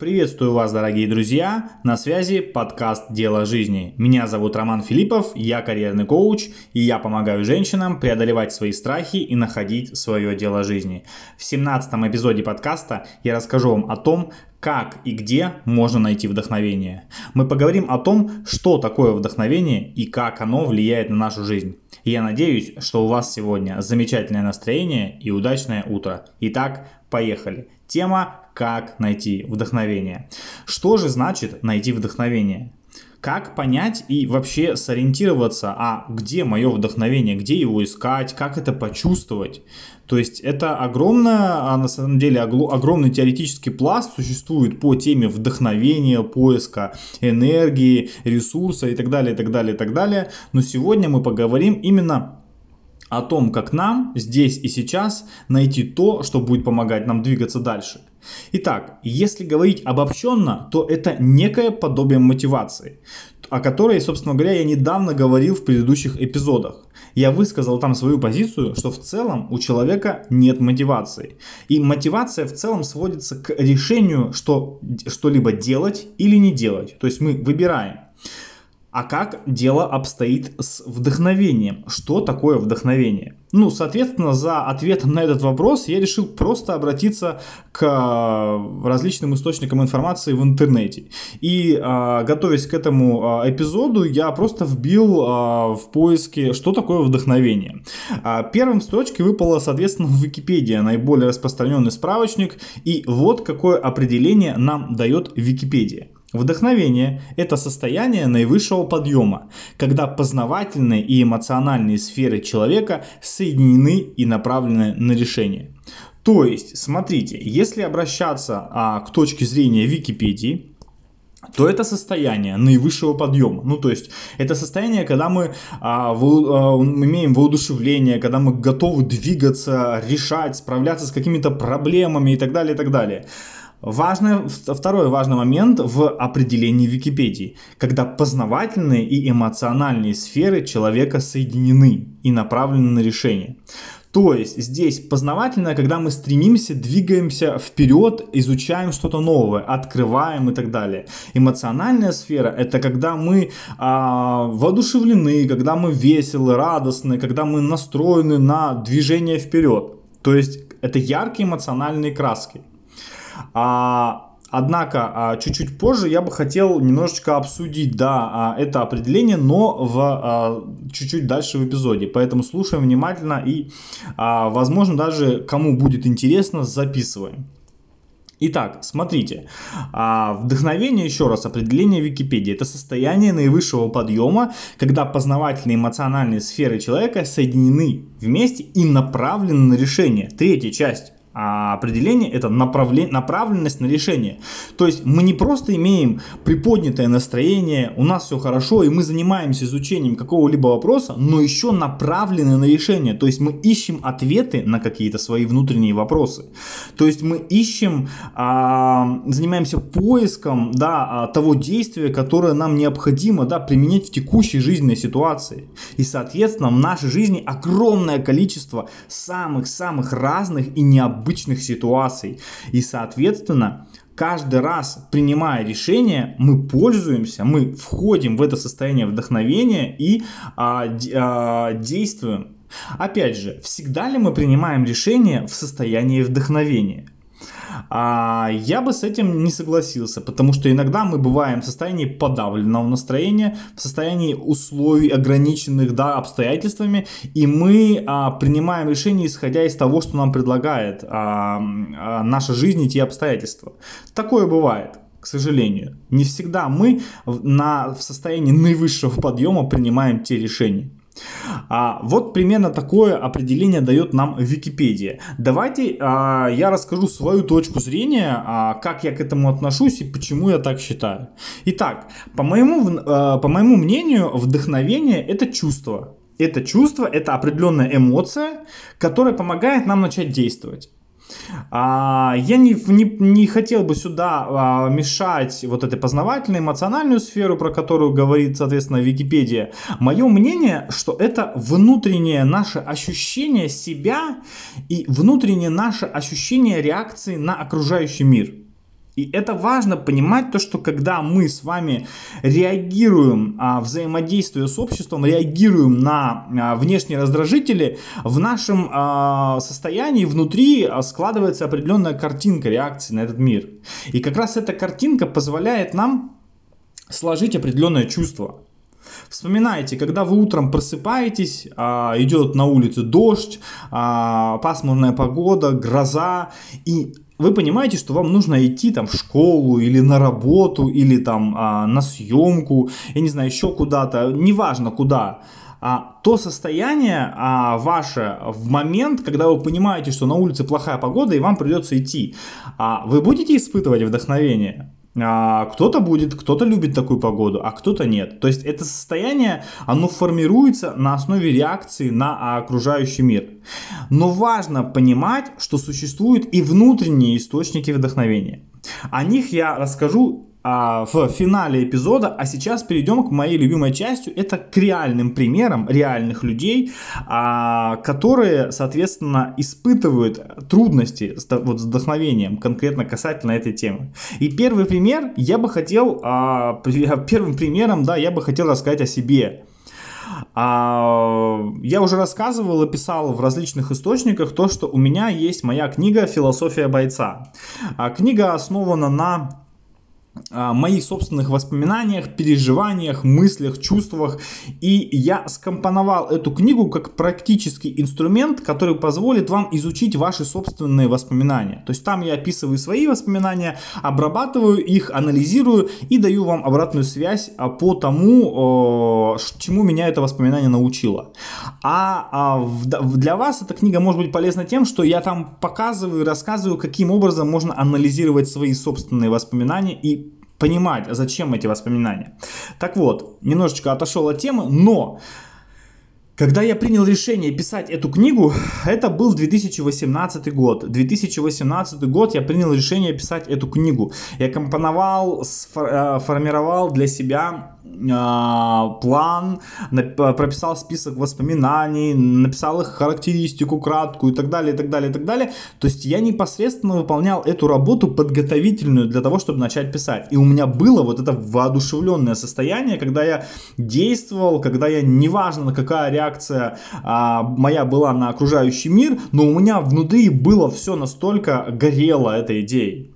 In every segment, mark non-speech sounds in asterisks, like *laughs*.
Приветствую вас, дорогие друзья! На связи подкаст «Дело жизни». Меня зовут Роман Филиппов, я карьерный коуч, и я помогаю женщинам преодолевать свои страхи и находить свое дело жизни. В 17 эпизоде подкаста я расскажу вам о том, как и где можно найти вдохновение. Мы поговорим о том, что такое вдохновение и как оно влияет на нашу жизнь. Я надеюсь, что у вас сегодня замечательное настроение и удачное утро. Итак, поехали. Тема «Как найти вдохновение». Что же значит найти вдохновение? Как понять и вообще сориентироваться, а где мое вдохновение, где его искать, как это почувствовать? То есть это огромное, а на самом деле огромный теоретический пласт существует по теме вдохновения, поиска энергии, ресурса и так далее, и так далее, и так далее. Но сегодня мы поговорим именно о том, как нам здесь и сейчас найти то, что будет помогать нам двигаться дальше. Итак, если говорить обобщенно, то это некое подобие мотивации, о которой, собственно говоря, я недавно говорил в предыдущих эпизодах. Я высказал там свою позицию, что в целом у человека нет мотивации. И мотивация в целом сводится к решению, что что-либо делать или не делать. То есть мы выбираем. А как дело обстоит с вдохновением? Что такое вдохновение? Ну, соответственно, за ответом на этот вопрос я решил просто обратиться к э, различным источникам информации в интернете. И, э, готовясь к этому э, эпизоду, я просто вбил в поиске, что такое вдохновение. Первым в строчке выпало, соответственно, Википедия, наиболее распространенный справочник. И вот какое определение нам дает Википедия. Вдохновение – это состояние наивысшего подъема, когда познавательные и эмоциональные сферы человека соединены и направлены на решение. То есть, смотрите, если обращаться а, к точке зрения Википедии, то это состояние наивысшего подъема. Ну, то есть, это состояние, когда мы а, в, а, имеем воодушевление, когда мы готовы двигаться, решать, справляться с какими-то проблемами и так далее, и так далее. Важный, второй важный момент в определении Википедии, когда познавательные и эмоциональные сферы человека соединены и направлены на решение. То есть здесь познавательное, когда мы стремимся, двигаемся вперед, изучаем что-то новое, открываем и так далее. Эмоциональная сфера это когда мы а, воодушевлены, когда мы веселы, радостны, когда мы настроены на движение вперед. То есть это яркие эмоциональные краски. А, Однако, а, чуть-чуть позже я бы хотел немножечко обсудить, да, а, это определение, но в а, чуть-чуть дальше в эпизоде. Поэтому слушаем внимательно и, возможно, даже кому будет интересно, записываем. Итак, смотрите, вдохновение, еще раз, определение Википедии, это состояние наивысшего подъема, когда познавательные эмоциональные сферы человека соединены вместе и направлены на решение. Третья часть а определение это направлен, направленность на решение. То есть мы не просто имеем приподнятое настроение, у нас все хорошо, и мы занимаемся изучением какого-либо вопроса, но еще направлены на решение. То есть мы ищем ответы на какие-то свои внутренние вопросы. То есть мы ищем, а, занимаемся поиском да, а, того действия, которое нам необходимо да, применять в текущей жизненной ситуации. И соответственно в нашей жизни огромное количество самых-самых разных и необычных обычных ситуаций. И, соответственно, каждый раз принимая решение, мы пользуемся, мы входим в это состояние вдохновения и а, а, действуем. Опять же, всегда ли мы принимаем решение в состоянии вдохновения? А, я бы с этим не согласился, потому что иногда мы бываем в состоянии подавленного настроения, в состоянии условий, ограниченных да, обстоятельствами, и мы а, принимаем решение, исходя из того, что нам предлагает а, а, наша жизнь и те обстоятельства. Такое бывает к сожалению. Не всегда мы на, в состоянии наивысшего подъема принимаем те решения. А, вот примерно такое определение дает нам Википедия. Давайте а, я расскажу свою точку зрения, а, как я к этому отношусь и почему я так считаю. Итак, по моему, а, по моему мнению, вдохновение это чувство. Это чувство, это определенная эмоция, которая помогает нам начать действовать. А, я не, не, не хотел бы сюда а, мешать вот этой познавательной, эмоциональную сферу, про которую говорит, соответственно, Википедия. Мое мнение, что это внутреннее наше ощущение себя и внутреннее наше ощущение реакции на окружающий мир. И это важно понимать, то, что когда мы с вами реагируем, а, взаимодействуя с обществом, реагируем на а, внешние раздражители, в нашем а, состоянии внутри складывается определенная картинка реакции на этот мир. И как раз эта картинка позволяет нам сложить определенное чувство. Вспоминайте, когда вы утром просыпаетесь, идет на улице дождь, пасмурная погода, гроза, и вы понимаете, что вам нужно идти там в школу или на работу, или там а, на съемку, я не знаю, еще куда-то, неважно куда. А, то состояние а, ваше в момент, когда вы понимаете, что на улице плохая погода и вам придется идти, а, вы будете испытывать вдохновение? А, кто-то будет, кто-то любит такую погоду, а кто-то нет. То есть это состояние, оно формируется на основе реакции на окружающий мир. Но важно понимать, что существуют и внутренние источники вдохновения. О них я расскажу а, в финале эпизода, а сейчас перейдем к моей любимой части, это к реальным примерам реальных людей, а, которые, соответственно, испытывают трудности с, вот, с вдохновением, конкретно касательно этой темы. И первый пример, я бы хотел, а, *laughs* первым примером, да, я бы хотел рассказать о себе. А, я уже рассказывал и писал в различных источниках то, что у меня есть моя книга «Философия бойца». А, книга основана на моих собственных воспоминаниях, переживаниях, мыслях, чувствах. И я скомпоновал эту книгу как практический инструмент, который позволит вам изучить ваши собственные воспоминания. То есть там я описываю свои воспоминания, обрабатываю их, анализирую и даю вам обратную связь а, по тому, чему меня это воспоминание научило. А, а для вас эта книга может быть полезна тем, что я там показываю, рассказываю, каким образом можно анализировать свои собственные воспоминания и понимать, зачем эти воспоминания. Так вот, немножечко отошел от темы, но когда я принял решение писать эту книгу, это был 2018 год. 2018 год я принял решение писать эту книгу. Я компоновал, э, формировал для себя а, план, прописал список воспоминаний, написал их характеристику краткую и так далее, и так далее, и так далее. То есть я непосредственно выполнял эту работу подготовительную для того, чтобы начать писать. И у меня было вот это воодушевленное состояние, когда я действовал, когда я, неважно какая реакция а, моя была на окружающий мир, но у меня внутри было все настолько горело этой идеей.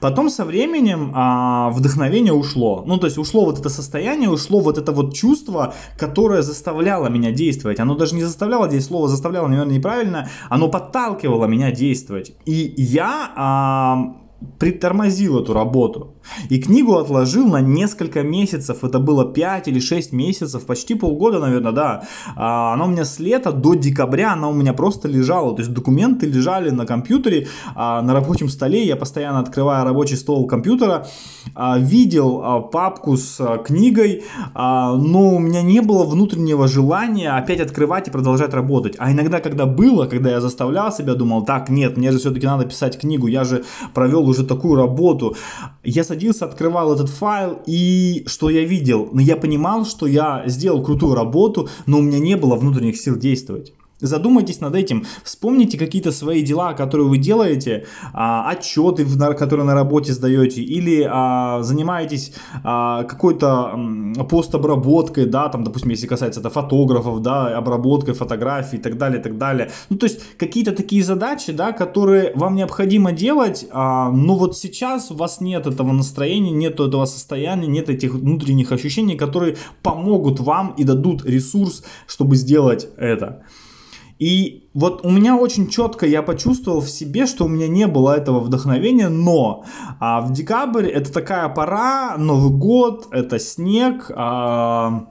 Потом со временем а, вдохновение ушло. Ну, то есть ушло вот это состояние, ушло вот это вот чувство, которое заставляло меня действовать. Оно даже не заставляло, здесь слово заставляло, наверное, неправильно, оно подталкивало меня действовать. И я а, притормозил эту работу. И книгу отложил на несколько месяцев. Это было 5 или 6 месяцев, почти полгода, наверное, да. А, она у меня с лета до декабря, она у меня просто лежала. То есть документы лежали на компьютере, а, на рабочем столе. Я постоянно открывая рабочий стол компьютера, а, видел папку с книгой, но у меня не было внутреннего желания опять открывать и продолжать работать. А иногда, когда было, когда я заставлял себя, думал, так, нет, мне же все-таки надо писать книгу, я же провел уже такую работу. Я садился, открывал этот файл, и что я видел? Ну, я понимал, что я сделал крутую работу, но у меня не было внутренних сил действовать. Задумайтесь над этим, вспомните какие-то свои дела, которые вы делаете, а, отчеты, которые на работе сдаете, или а, занимаетесь а, какой-то постобработкой, да, там, допустим, если касается это фотографов, да, обработкой фотографий и так далее, и так далее. Ну, то есть какие-то такие задачи, да, которые вам необходимо делать, но вот сейчас у вас нет этого настроения, нет этого состояния, нет этих внутренних ощущений, которые помогут вам и дадут ресурс, чтобы сделать это. И вот у меня очень четко я почувствовал в себе, что у меня не было этого вдохновения, но а, в декабрь это такая пора, Новый год, это снег, а,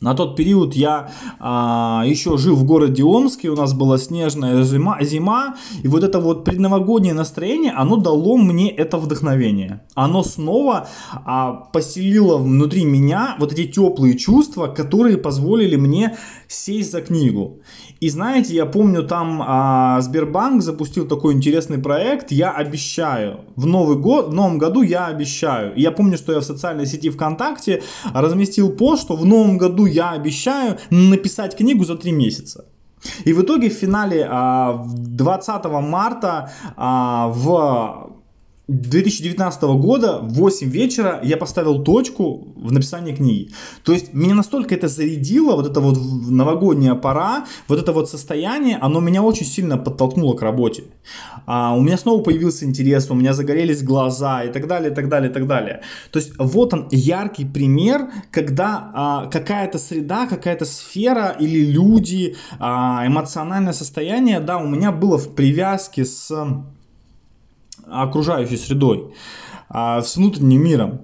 на тот период я а, еще жил в городе Омске, у нас была снежная зима, зима, и вот это вот предновогоднее настроение, оно дало мне это вдохновение. Оно снова а, поселило внутри меня вот эти теплые чувства, которые позволили мне сесть за книгу. И знаете, я помню, там а, Сбербанк запустил такой интересный проект, я обещаю, в Новый год, в новом году я обещаю. Я помню, что я в социальной сети ВКонтакте разместил пост, что в новом году я обещаю написать книгу за три месяца. И в итоге в финале 20 а, марта а, в 2019 года в 8 вечера я поставил точку в написании книги. То есть меня настолько это зарядило, вот это вот новогодняя пора, вот это вот состояние, оно меня очень сильно подтолкнуло к работе. А, у меня снова появился интерес, у меня загорелись глаза и так далее, и так далее, и так далее. То есть вот он яркий пример, когда а, какая-то среда, какая-то сфера или люди, а, эмоциональное состояние, да, у меня было в привязке с окружающей средой а, с внутренним миром.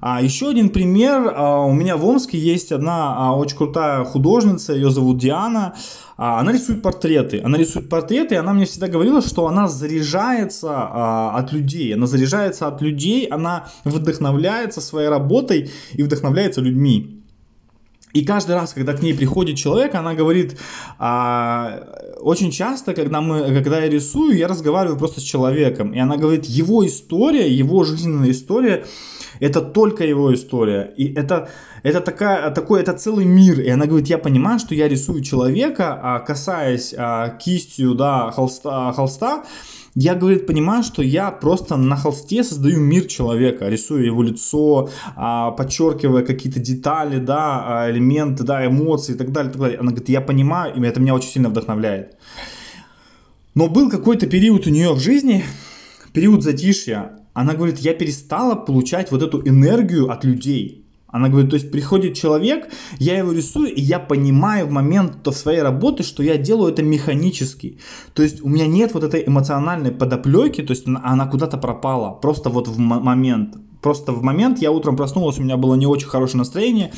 А еще один пример. А, у меня в Омске есть одна а, очень крутая художница, ее зовут Диана. Она рисует портреты. Она рисует портреты, и она мне всегда говорила, что она заряжается от людей. Она заряжается от людей, она вдохновляется своей работой и вдохновляется людьми. И каждый раз, когда к ней приходит человек, она говорит, а, очень часто, когда, мы, когда я рисую, я разговариваю просто с человеком. И она говорит, его история, его жизненная история, это только его история. И это, это такая, такой, это целый мир. И она говорит, я понимаю, что я рисую человека, а касаясь а, кистью да, холста, холста, я, говорит, понимаю, что я просто на холсте создаю мир человека, рисую его лицо, а, подчеркивая какие-то детали, да, а, элементы, да, эмоции и так далее, так далее. Она говорит, я понимаю, и это меня очень сильно вдохновляет. Но был какой-то период у нее в жизни, период затишья. Она говорит, я перестала получать вот эту энергию от людей. Она говорит, то есть приходит человек, я его рисую, и я понимаю в момент то своей работы, что я делаю это механически. То есть у меня нет вот этой эмоциональной подоплеки, то есть она куда-то пропала, просто вот в момент. Просто в момент я утром проснулась, у меня было не очень хорошее настроение.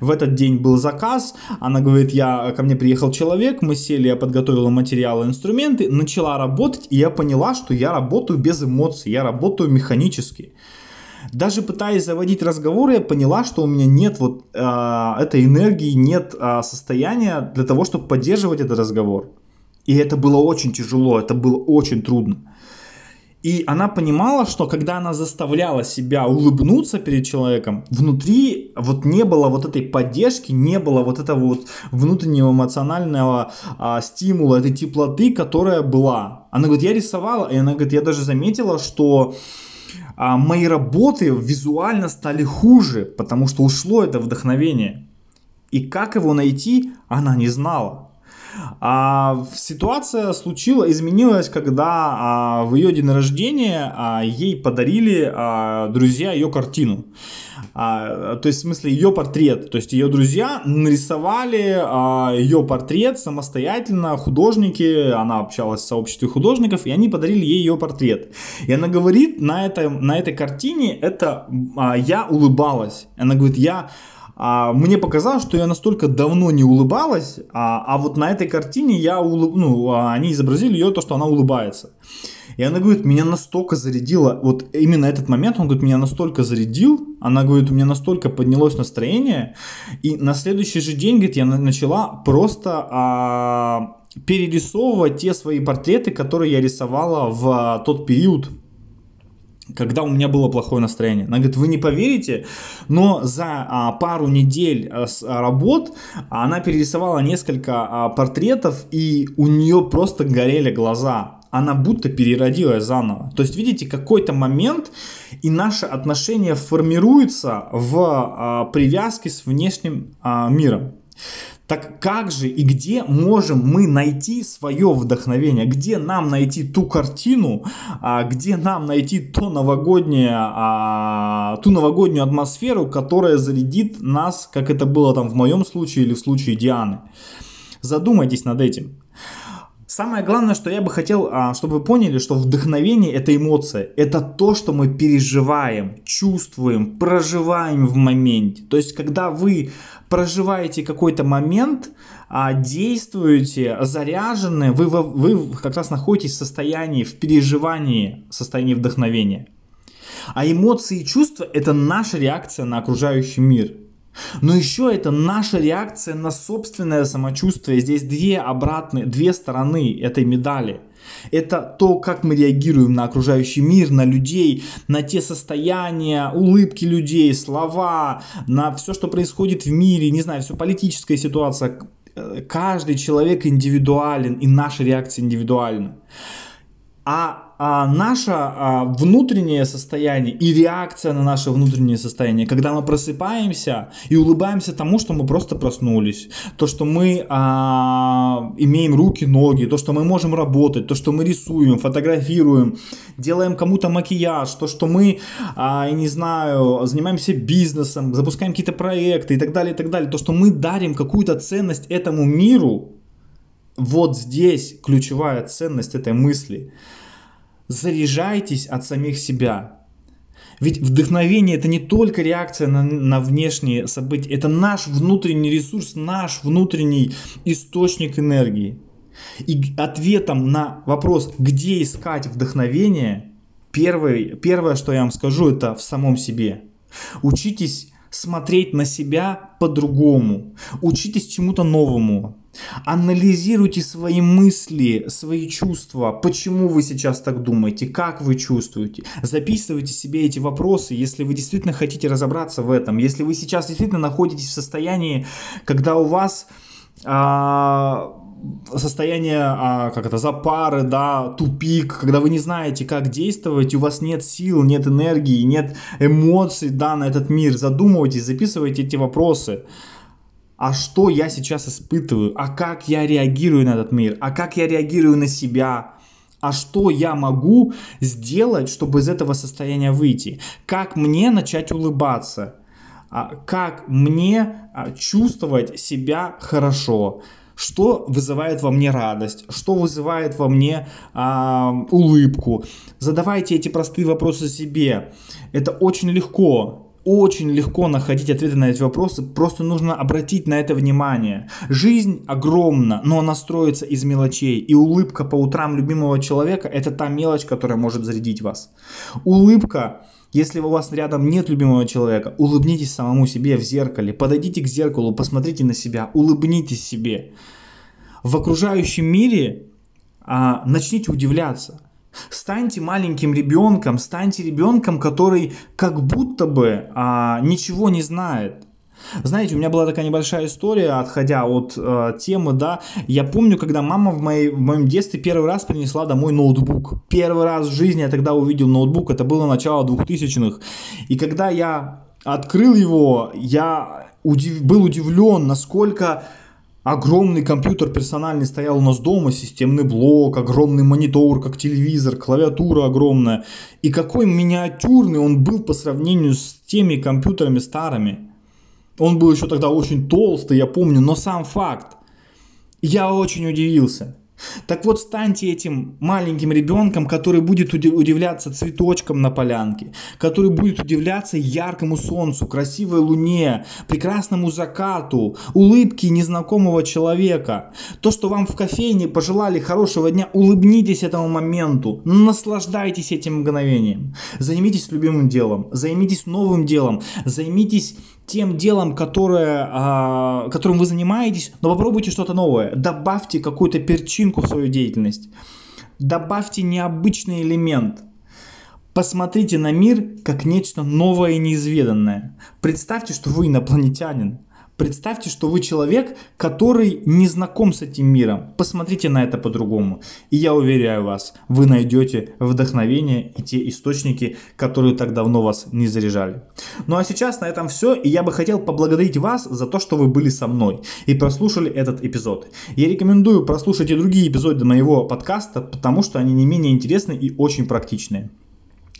В этот день был заказ. Она говорит, я ко мне приехал человек, мы сели, я подготовила материалы, инструменты, начала работать, и я поняла, что я работаю без эмоций, я работаю механически. Даже пытаясь заводить разговоры, я поняла, что у меня нет вот э, этой энергии, нет э, состояния для того, чтобы поддерживать этот разговор. И это было очень тяжело, это было очень трудно. И она понимала, что когда она заставляла себя улыбнуться перед человеком, внутри вот не было вот этой поддержки, не было вот этого вот внутреннего эмоционального а, стимула, этой теплоты, которая была. Она говорит, я рисовала, и она говорит, я даже заметила, что а мои работы визуально стали хуже, потому что ушло это вдохновение. И как его найти, она не знала. А ситуация случилась, изменилась, когда а, в ее день рождения а, ей подарили а, друзья ее картину. А, то есть, в смысле, ее портрет. То есть, ее друзья нарисовали а, ее портрет самостоятельно, художники, она общалась в сообществе художников, и они подарили ей ее портрет. И она говорит, на, это, на этой картине это а, я улыбалась. Она говорит, я а, мне показалось, что я настолько давно не улыбалась, а, а вот на этой картине я улыб... ну, а, они изобразили ее то, что она улыбается. И она говорит, меня настолько зарядило, вот именно этот момент, он говорит, меня настолько зарядил, она говорит, у меня настолько поднялось настроение, и на следующий же день, говорит, я начала просто а, перерисовывать те свои портреты, которые я рисовала в а, тот период, когда у меня было плохое настроение. Она говорит, вы не поверите, но за а, пару недель а, с, а, работ она перерисовала несколько а, портретов, и у нее просто горели глаза. Она будто переродилась заново. То есть, видите, какой-то момент, и наше отношение формируется в а, привязке с внешним а, миром. Так как же и где можем мы найти свое вдохновение? Где нам найти ту картину, а, где нам найти то новогоднее, а, ту новогоднюю атмосферу, которая зарядит нас, как это было там в моем случае или в случае Дианы? Задумайтесь над этим. Самое главное, что я бы хотел, а, чтобы вы поняли, что вдохновение это эмоция. Это то, что мы переживаем, чувствуем, проживаем в моменте. То есть, когда вы проживаете какой-то момент, а, действуете, заряжены, вы, вы как раз находитесь в состоянии, в переживании, состоянии вдохновения. А эмоции и чувства это наша реакция на окружающий мир. Но еще это наша реакция на собственное самочувствие. Здесь две обратные, две стороны этой медали. Это то, как мы реагируем на окружающий мир, на людей, на те состояния, улыбки людей, слова, на все, что происходит в мире, не знаю, все политическая ситуация. Каждый человек индивидуален, и наша реакция индивидуальна. А а, наше а, внутреннее состояние и реакция на наше внутреннее состояние, когда мы просыпаемся и улыбаемся тому, что мы просто проснулись, то, что мы а, имеем руки, ноги, то, что мы можем работать, то, что мы рисуем, фотографируем, делаем кому-то макияж, то, что мы, а, я не знаю, занимаемся бизнесом, запускаем какие-то проекты и так далее, и так далее, то, что мы дарим какую-то ценность этому миру, вот здесь ключевая ценность этой мысли. Заряжайтесь от самих себя. Ведь вдохновение это не только реакция на, на внешние события, это наш внутренний ресурс, наш внутренний источник энергии. И ответом на вопрос, где искать вдохновение, первое, первое, что я вам скажу, это в самом себе. Учитесь смотреть на себя по-другому. Учитесь чему-то новому. Анализируйте свои мысли, свои чувства, почему вы сейчас так думаете, как вы чувствуете. Записывайте себе эти вопросы, если вы действительно хотите разобраться в этом, если вы сейчас действительно находитесь в состоянии, когда у вас а, состояние, а, как это, запары, да, тупик, когда вы не знаете, как действовать, у вас нет сил, нет энергии, нет эмоций, да, на этот мир, задумывайтесь, записывайте эти вопросы. А что я сейчас испытываю, а как я реагирую на этот мир, а как я реагирую на себя, а что я могу сделать, чтобы из этого состояния выйти, как мне начать улыбаться, а как мне а, чувствовать себя хорошо, что вызывает во мне радость, что вызывает во мне а, улыбку. Задавайте эти простые вопросы себе. Это очень легко очень легко находить ответы на эти вопросы, просто нужно обратить на это внимание. Жизнь огромна, но она строится из мелочей, и улыбка по утрам любимого человека – это та мелочь, которая может зарядить вас. Улыбка если у вас рядом нет любимого человека, улыбнитесь самому себе в зеркале, подойдите к зеркалу, посмотрите на себя, улыбнитесь себе. В окружающем мире а, начните удивляться. Станьте маленьким ребенком, станьте ребенком, который как будто бы а, ничего не знает. Знаете, у меня была такая небольшая история, отходя от э, темы, да. Я помню, когда мама в, моей, в моем детстве первый раз принесла домой ноутбук. Первый раз в жизни я тогда увидел ноутбук, это было начало 2000-х. И когда я открыл его, я удив, был удивлен, насколько Огромный компьютер персональный стоял у нас дома, системный блок, огромный монитор, как телевизор, клавиатура огромная. И какой миниатюрный он был по сравнению с теми компьютерами старыми. Он был еще тогда очень толстый, я помню, но сам факт. Я очень удивился. Так вот, станьте этим маленьким ребенком, который будет удивляться цветочкам на полянке, который будет удивляться яркому солнцу, красивой луне, прекрасному закату, улыбке незнакомого человека. То, что вам в кофейне пожелали хорошего дня, улыбнитесь этому моменту, наслаждайтесь этим мгновением. Займитесь любимым делом, займитесь новым делом, займитесь тем делом, которое, а, которым вы занимаетесь, но попробуйте что-то новое. Добавьте какую-то перчинку в свою деятельность. Добавьте необычный элемент. Посмотрите на мир как нечто новое и неизведанное. Представьте, что вы инопланетянин. Представьте, что вы человек, который не знаком с этим миром. Посмотрите на это по-другому. И я уверяю вас, вы найдете вдохновение и те источники, которые так давно вас не заряжали. Ну а сейчас на этом все. И я бы хотел поблагодарить вас за то, что вы были со мной и прослушали этот эпизод. Я рекомендую прослушать и другие эпизоды моего подкаста, потому что они не менее интересны и очень практичные.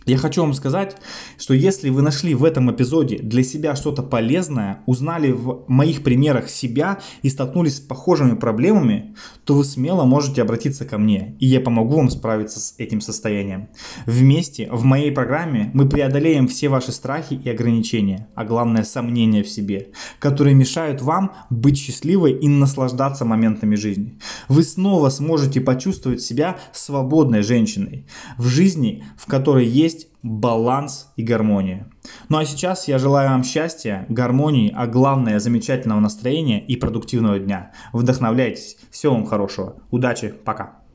Я хочу вам сказать, что если вы нашли в этом эпизоде для себя что-то полезное, узнали в моих примерах себя и столкнулись с похожими проблемами, то вы смело можете обратиться ко мне, и я помогу вам справиться с этим состоянием. Вместе в моей программе мы преодолеем все ваши страхи и ограничения, а главное сомнения в себе, которые мешают вам быть счастливой и наслаждаться моментами жизни. Вы снова сможете почувствовать себя свободной женщиной в жизни, в которой есть баланс и гармония. Ну а сейчас я желаю вам счастья, гармонии, а главное замечательного настроения и продуктивного дня. Вдохновляйтесь. Всего вам хорошего. Удачи. Пока.